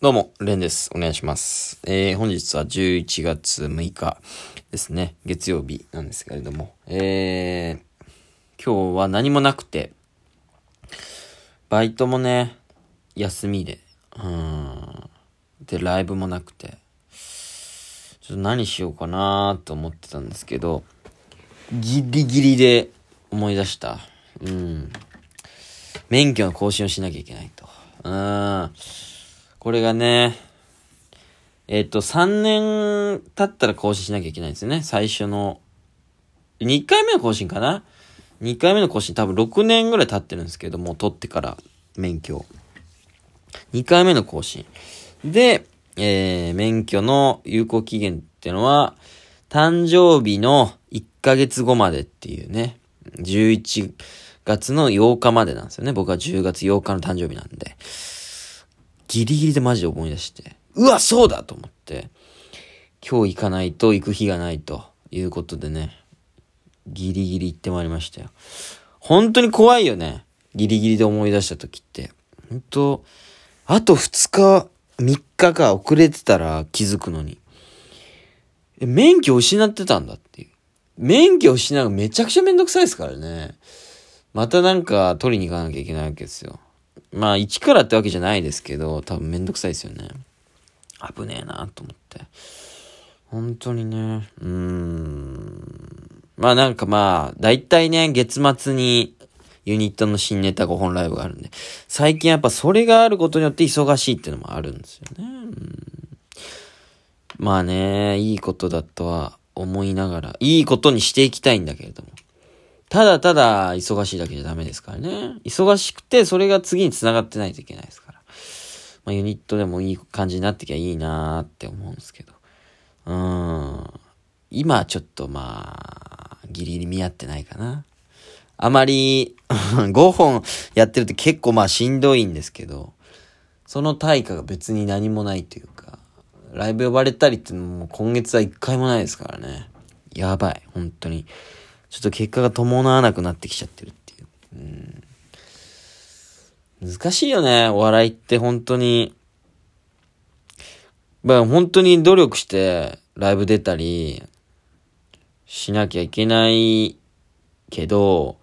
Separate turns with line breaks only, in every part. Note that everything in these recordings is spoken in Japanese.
どうも、レンです。お願いします。えー、本日は11月6日ですね。月曜日なんですけれども。えー、今日は何もなくて、バイトもね、休みで、うん。で、ライブもなくて、ちょっと何しようかなと思ってたんですけど、ギリギリで思い出した。うん。免許の更新をしなきゃいけないと。うん。これがね、えっ、と、3年経ったら更新しなきゃいけないんですよね。最初の、2回目の更新かな ?2 回目の更新多分6年ぐらい経ってるんですけども、取ってから免許。2回目の更新。で、えー、免許の有効期限っていうのは、誕生日の1ヶ月後までっていうね、11月の8日までなんですよね。僕は10月8日の誕生日なんで。ギリギリでマジで思い出して、うわ、そうだと思って、今日行かないと行く日がないということでね、ギリギリ行ってまいりましたよ。本当に怖いよね。ギリギリで思い出した時って。本当あと2日、3日か遅れてたら気づくのに。え免許失ってたんだっていう。免許失うのめちゃくちゃめんどくさいですからね。またなんか取りに行かなきゃいけないわけですよ。まあ、一からってわけじゃないですけど、多分めんどくさいですよね。危ねえなと思って。本当にね、うーん。まあなんかまあ、だいたいね、月末にユニットの新ネタ5本ライブがあるんで、最近やっぱそれがあることによって忙しいっていうのもあるんですよね。うんまあね、いいことだとは思いながら、いいことにしていきたいんだけれども。ただただ忙しいだけじゃダメですからね。忙しくてそれが次に繋がってないといけないですから。まあユニットでもいい感じになってきゃいいなーって思うんですけど。うん。今ちょっとまあ、ギリギリ見合ってないかな。あまり、5本やってるって結構まあしんどいんですけど、その対価が別に何もないというか、ライブ呼ばれたりっていうのも今月は一回もないですからね。やばい、本当に。ちょっと結果が伴わなくなってきちゃってるっていう。うん、難しいよね、お笑いって本当に。まあ本当に努力してライブ出たりしなきゃいけないけど、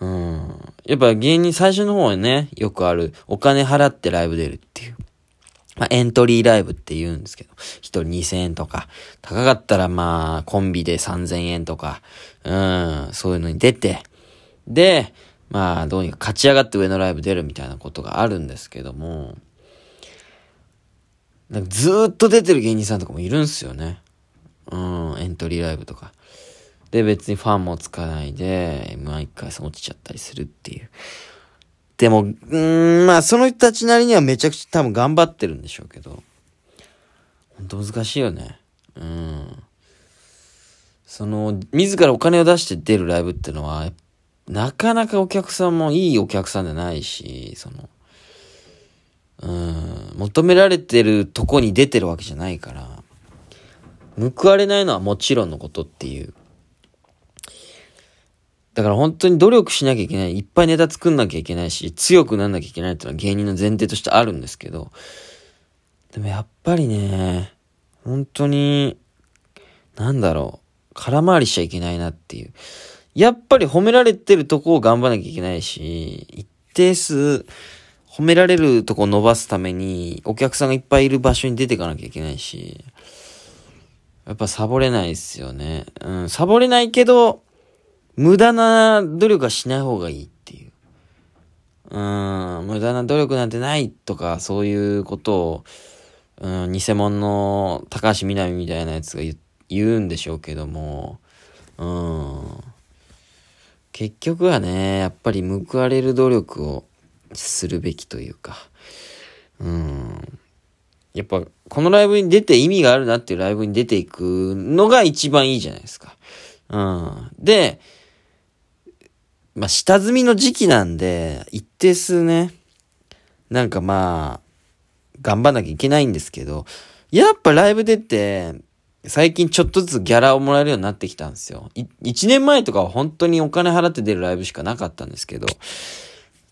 うん。やっぱ芸人最初の方はね、よくあるお金払ってライブ出るっていう。まあ、エントリーライブって言うんですけど、一人2000円とか、高かったらまあ、コンビで3000円とか、うん、そういうのに出て、で、まあ、どうにか勝ち上がって上のライブ出るみたいなことがあるんですけども、なんかずっと出てる芸人さんとかもいるんすよね。うん、エントリーライブとか。で、別にファンもつかないで、M1 一回戦落ちちゃったりするっていう。でも、うん、まあ、その人たちなりにはめちゃくちゃ多分頑張ってるんでしょうけど、本当難しいよね。うん。その、自らお金を出して出るライブってのは、なかなかお客さんもいいお客さんじゃないし、その、うん、求められてるとこに出てるわけじゃないから、報われないのはもちろんのことっていう。だから本当に努力しなきゃいけない。いっぱいネタ作んなきゃいけないし、強くなんなきゃいけないっていうのは芸人の前提としてあるんですけど、でもやっぱりね、本当に、なんだろう、空回りしちゃいけないなっていう。やっぱり褒められてるとこを頑張らなきゃいけないし、一定数褒められるとこを伸ばすために、お客さんがいっぱいいる場所に出ていかなきゃいけないし、やっぱサボれないですよね。うん、サボれないけど、無駄な努力はしない方がいいっていう。うん、無駄な努力なんてないとか、そういうことを、うん、偽物の高橋みなみみたいなやつが言言うんでしょうけども、うん。結局はね、やっぱり報われる努力をするべきというか、うん。やっぱ、このライブに出て意味があるなっていうライブに出ていくのが一番いいじゃないですか。うん。で、まあ、下積みの時期なんで、一定数ね、なんかまあ、頑張んなきゃいけないんですけど、やっぱライブ出て、最近ちょっとずつギャラをもらえるようになってきたんですよ。一年前とかは本当にお金払って出るライブしかなかったんですけど、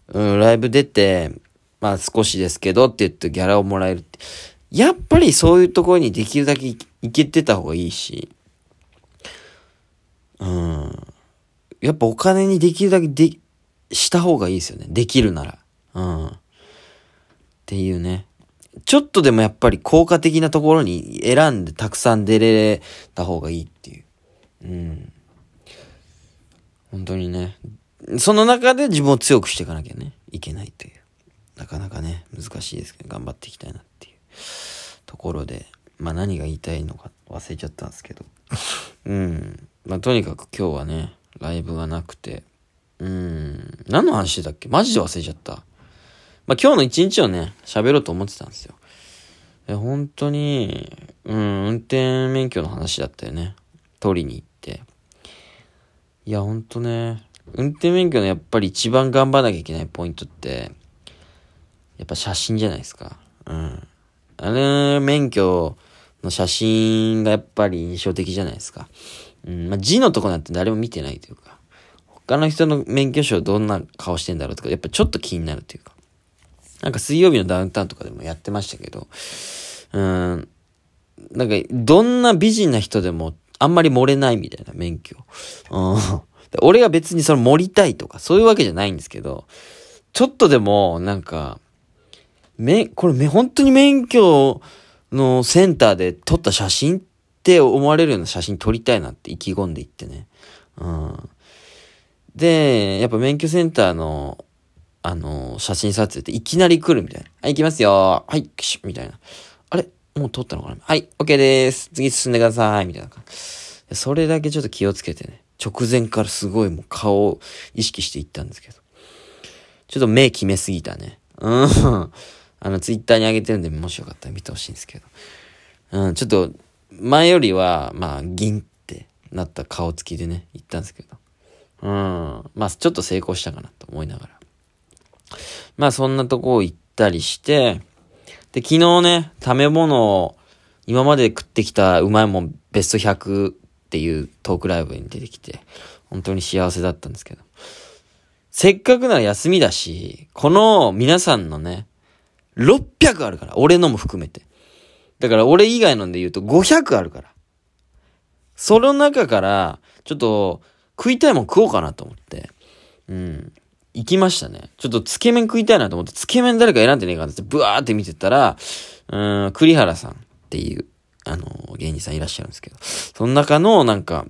うん、ライブ出て、まあ少しですけどって言ってギャラをもらえるって。やっぱりそういうところにできるだけ行けてた方がいいし、うん。やっぱお金にできるだけで、した方がいいですよね。できるなら。うん。っていうね。ちょっとでもやっぱり効果的なところに選んでたくさん出れた方がいいっていう。うん。本当にね。その中で自分を強くしていかなきゃね、いけないという。なかなかね、難しいですけど、頑張っていきたいなっていうところで、まあ何が言いたいのか忘れちゃったんですけど。うん。まあとにかく今日はね、ライブがなくて、うん。何の話だっけ？マジで忘れちゃった。まあ今日の一日をね、喋ろうと思ってたんですよ。え、本当に、うん、運転免許の話だったよね。取りに行って。いや、ほんとね、運転免許のやっぱり一番頑張らなきゃいけないポイントって、やっぱ写真じゃないですか。うん。あれ、免許の写真がやっぱり印象的じゃないですか。うん。まあ、字のとこなんて誰も見てないというか、他の人の免許証どんな顔してんだろうとか、やっぱちょっと気になるというか。なんか水曜日のダウンタウンとかでもやってましたけど、うん、なんか、どんな美人な人でも、あんまり漏れないみたいな免許。うん。俺が別にその盛りたいとか、そういうわけじゃないんですけど、ちょっとでも、なんか、め、これめ、本当に免許のセンターで撮った写真って思われるような写真撮りたいなって意気込んでいってね。うん。で、やっぱ免許センターのあの、写真撮影っていきなり来るみたいな。はい、行きますよ。はい、キシュみたいな。あれ？もう撮ったのかな？はい、OK でーす。次進んでください。みたいな感じ。それだけちょっと気をつけてね。直前からすごいもう顔を意識していったんですけど。ちょっと目決めすぎたね。うん。あの、ツイッターに上げてるんで、もしよかったら見てほしいんですけど。うん、ちょっと、前よりは、まあ、ギンってなった顔つきでね、行ったんですけど。うん。まあ、ちょっと成功したかなと思いながら。まあそんなとこ行ったりして、で、昨日ね、食べ物を、今まで食ってきたうまいもんベスト100っていうトークライブに出てきて、本当に幸せだったんですけど。せっかくなら休みだし、この皆さんのね、600あるから、俺のも含めて。だから俺以外ので言うと500あるから。その中から、ちょっと食いたいもん食おうかなと思って。うん。行きましたね。ちょっとつけ麺食いたいなと思って、つけ麺誰か選んでねえかってブワーって見てたら、うん、栗原さんっていう、あの、芸人さんいらっしゃるんですけど、その中のなんか、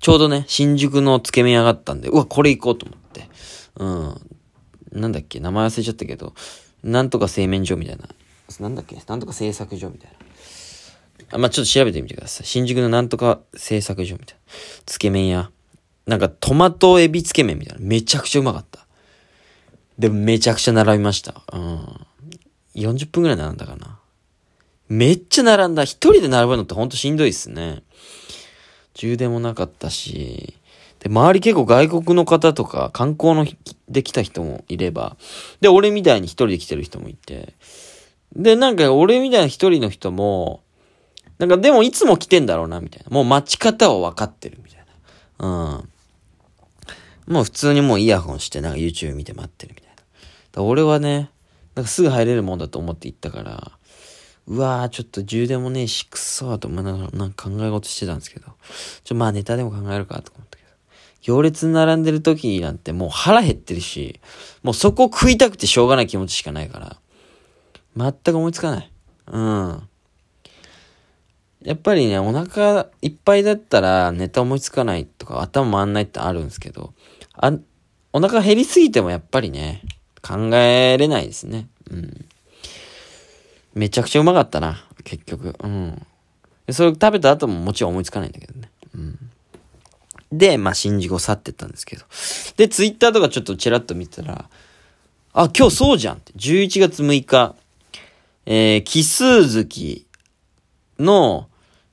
ちょうどね、新宿のつけ麺上がったんで、うわ、これ行こうと思って。うん。なんだっけ、名前忘れちゃったけど、なんとか製麺所みたいな。なんだっけ、なんとか製作所みたいな。あ、まあ、ちょっと調べてみてください。新宿のなんとか製作所みたいな。つけ麺屋。なんかトマトエビつけ麺みたいな。めちゃくちゃうまかった。でもめちゃくちゃ並びました。うん。40分くらい並んだかな。めっちゃ並んだ。一人で並ぶのってほんとしんどいっすね。充電もなかったし。で、周り結構外国の方とか観光ので来た人もいれば。で、俺みたいに一人で来てる人もいて。で、なんか俺みたいな一人の人も、なんかでもいつも来てんだろうな、みたいな。もう待ち方は分かってるみたいな。うん。もう普通にもうイヤホンしてなんか YouTube 見て待ってるみたいな。俺はね、なんかすぐ入れるもんだと思って行ったから、うわー、ちょっと充電もねえし、くっそーと思いながらなんか考え事してたんですけど、ちょ、まあネタでも考えるかと思ったけど、行列並んでる時なんてもう腹減ってるし、もうそこ食いたくてしょうがない気持ちしかないから、全く思いつかない。うん。やっぱりね、お腹いっぱいだったらネタ思いつかないとか頭回んないってあるんですけど、あ、お腹減りすぎてもやっぱりね、考えれないですね。うん。めちゃくちゃうまかったな、結局。うん。それ食べた後ももちろん思いつかないんだけどね。うん。で、まあ、新宿を去ってったんですけど。で、ツイッターとかちょっとチラッと見たら、あ、今日そうじゃんって。11月6日、えー、奇数月の、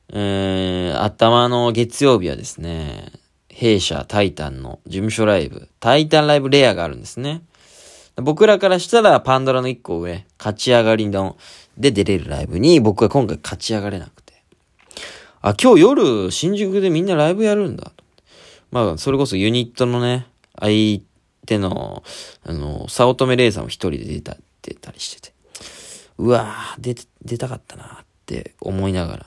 えー、頭の月曜日はですね、弊社タイタンの事務所ライブ、タイタンライブレアがあるんですね。僕らからしたらパンドラの一個上、勝ち上がりの、で出れるライブに僕は今回勝ち上がれなくて。あ、今日夜新宿でみんなライブやるんだ。まあ、それこそユニットのね、相手の、あの、早乙女レイさんも一人で出た、ってたりしてて。うわぁ、出、出たかったなって思いながら。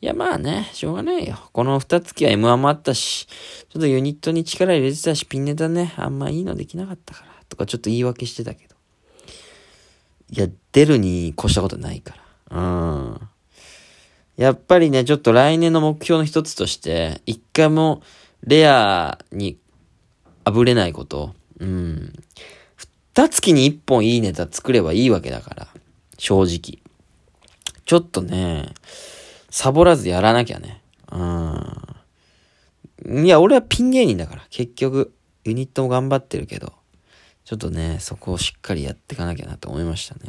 いや、まあね、しょうがないよ。この二月は M1 もあったし、ちょっとユニットに力入れてたし、ピンネタね、あんまいいのできなかったから、とかちょっと言い訳してたけど。いや、出るに越したことないから。うん。やっぱりね、ちょっと来年の目標の一つとして、一回もレアにあぶれないこと。うん。二月に一本いいネタ作ればいいわけだから。正直。ちょっとね、サボらずやらなきゃね。うん。いや、俺はピン芸人だから。結局、ユニットも頑張ってるけど。ちょっとね、そこをしっかりやっていかなきゃなと思いましたね。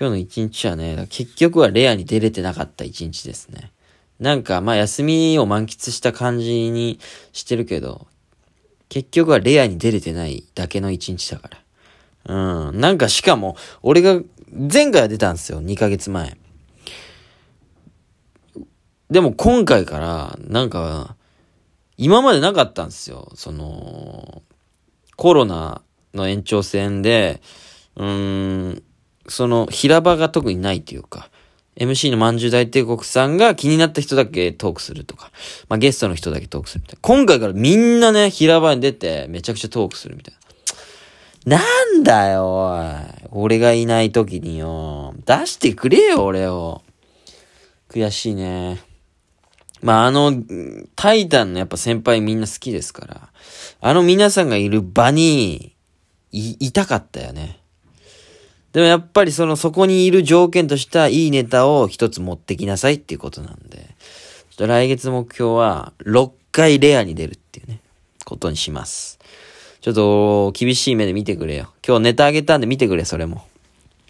今日の一日はね、結局はレアに出れてなかった一日ですね。なんか、まあ休みを満喫した感じにしてるけど、結局はレアに出れてないだけの一日だから。うん。なんかしかも、俺が、前回は出たんですよ。2ヶ月前。でも今回から、なんか、今までなかったんですよ。その、コロナの延長戦で、うん、その平場が特にないというか、MC のまんじゅう大帝国さんが気になった人だけトークするとか、まあゲストの人だけトークするみたいな。今回からみんなね、平場に出てめちゃくちゃトークするみたいな。なんだよ、おい。俺がいない時によ。出してくれよ、俺を。悔しいね。まあ、あの、タイタンのやっぱ先輩みんな好きですから、あの皆さんがいる場に、い、いたかったよね。でもやっぱりその、そこにいる条件としたいいネタを一つ持ってきなさいっていうことなんで、ちょっと来月目標は、6回レアに出るっていうね、ことにします。ちょっと、厳しい目で見てくれよ。今日ネタあげたんで見てくれ、それも。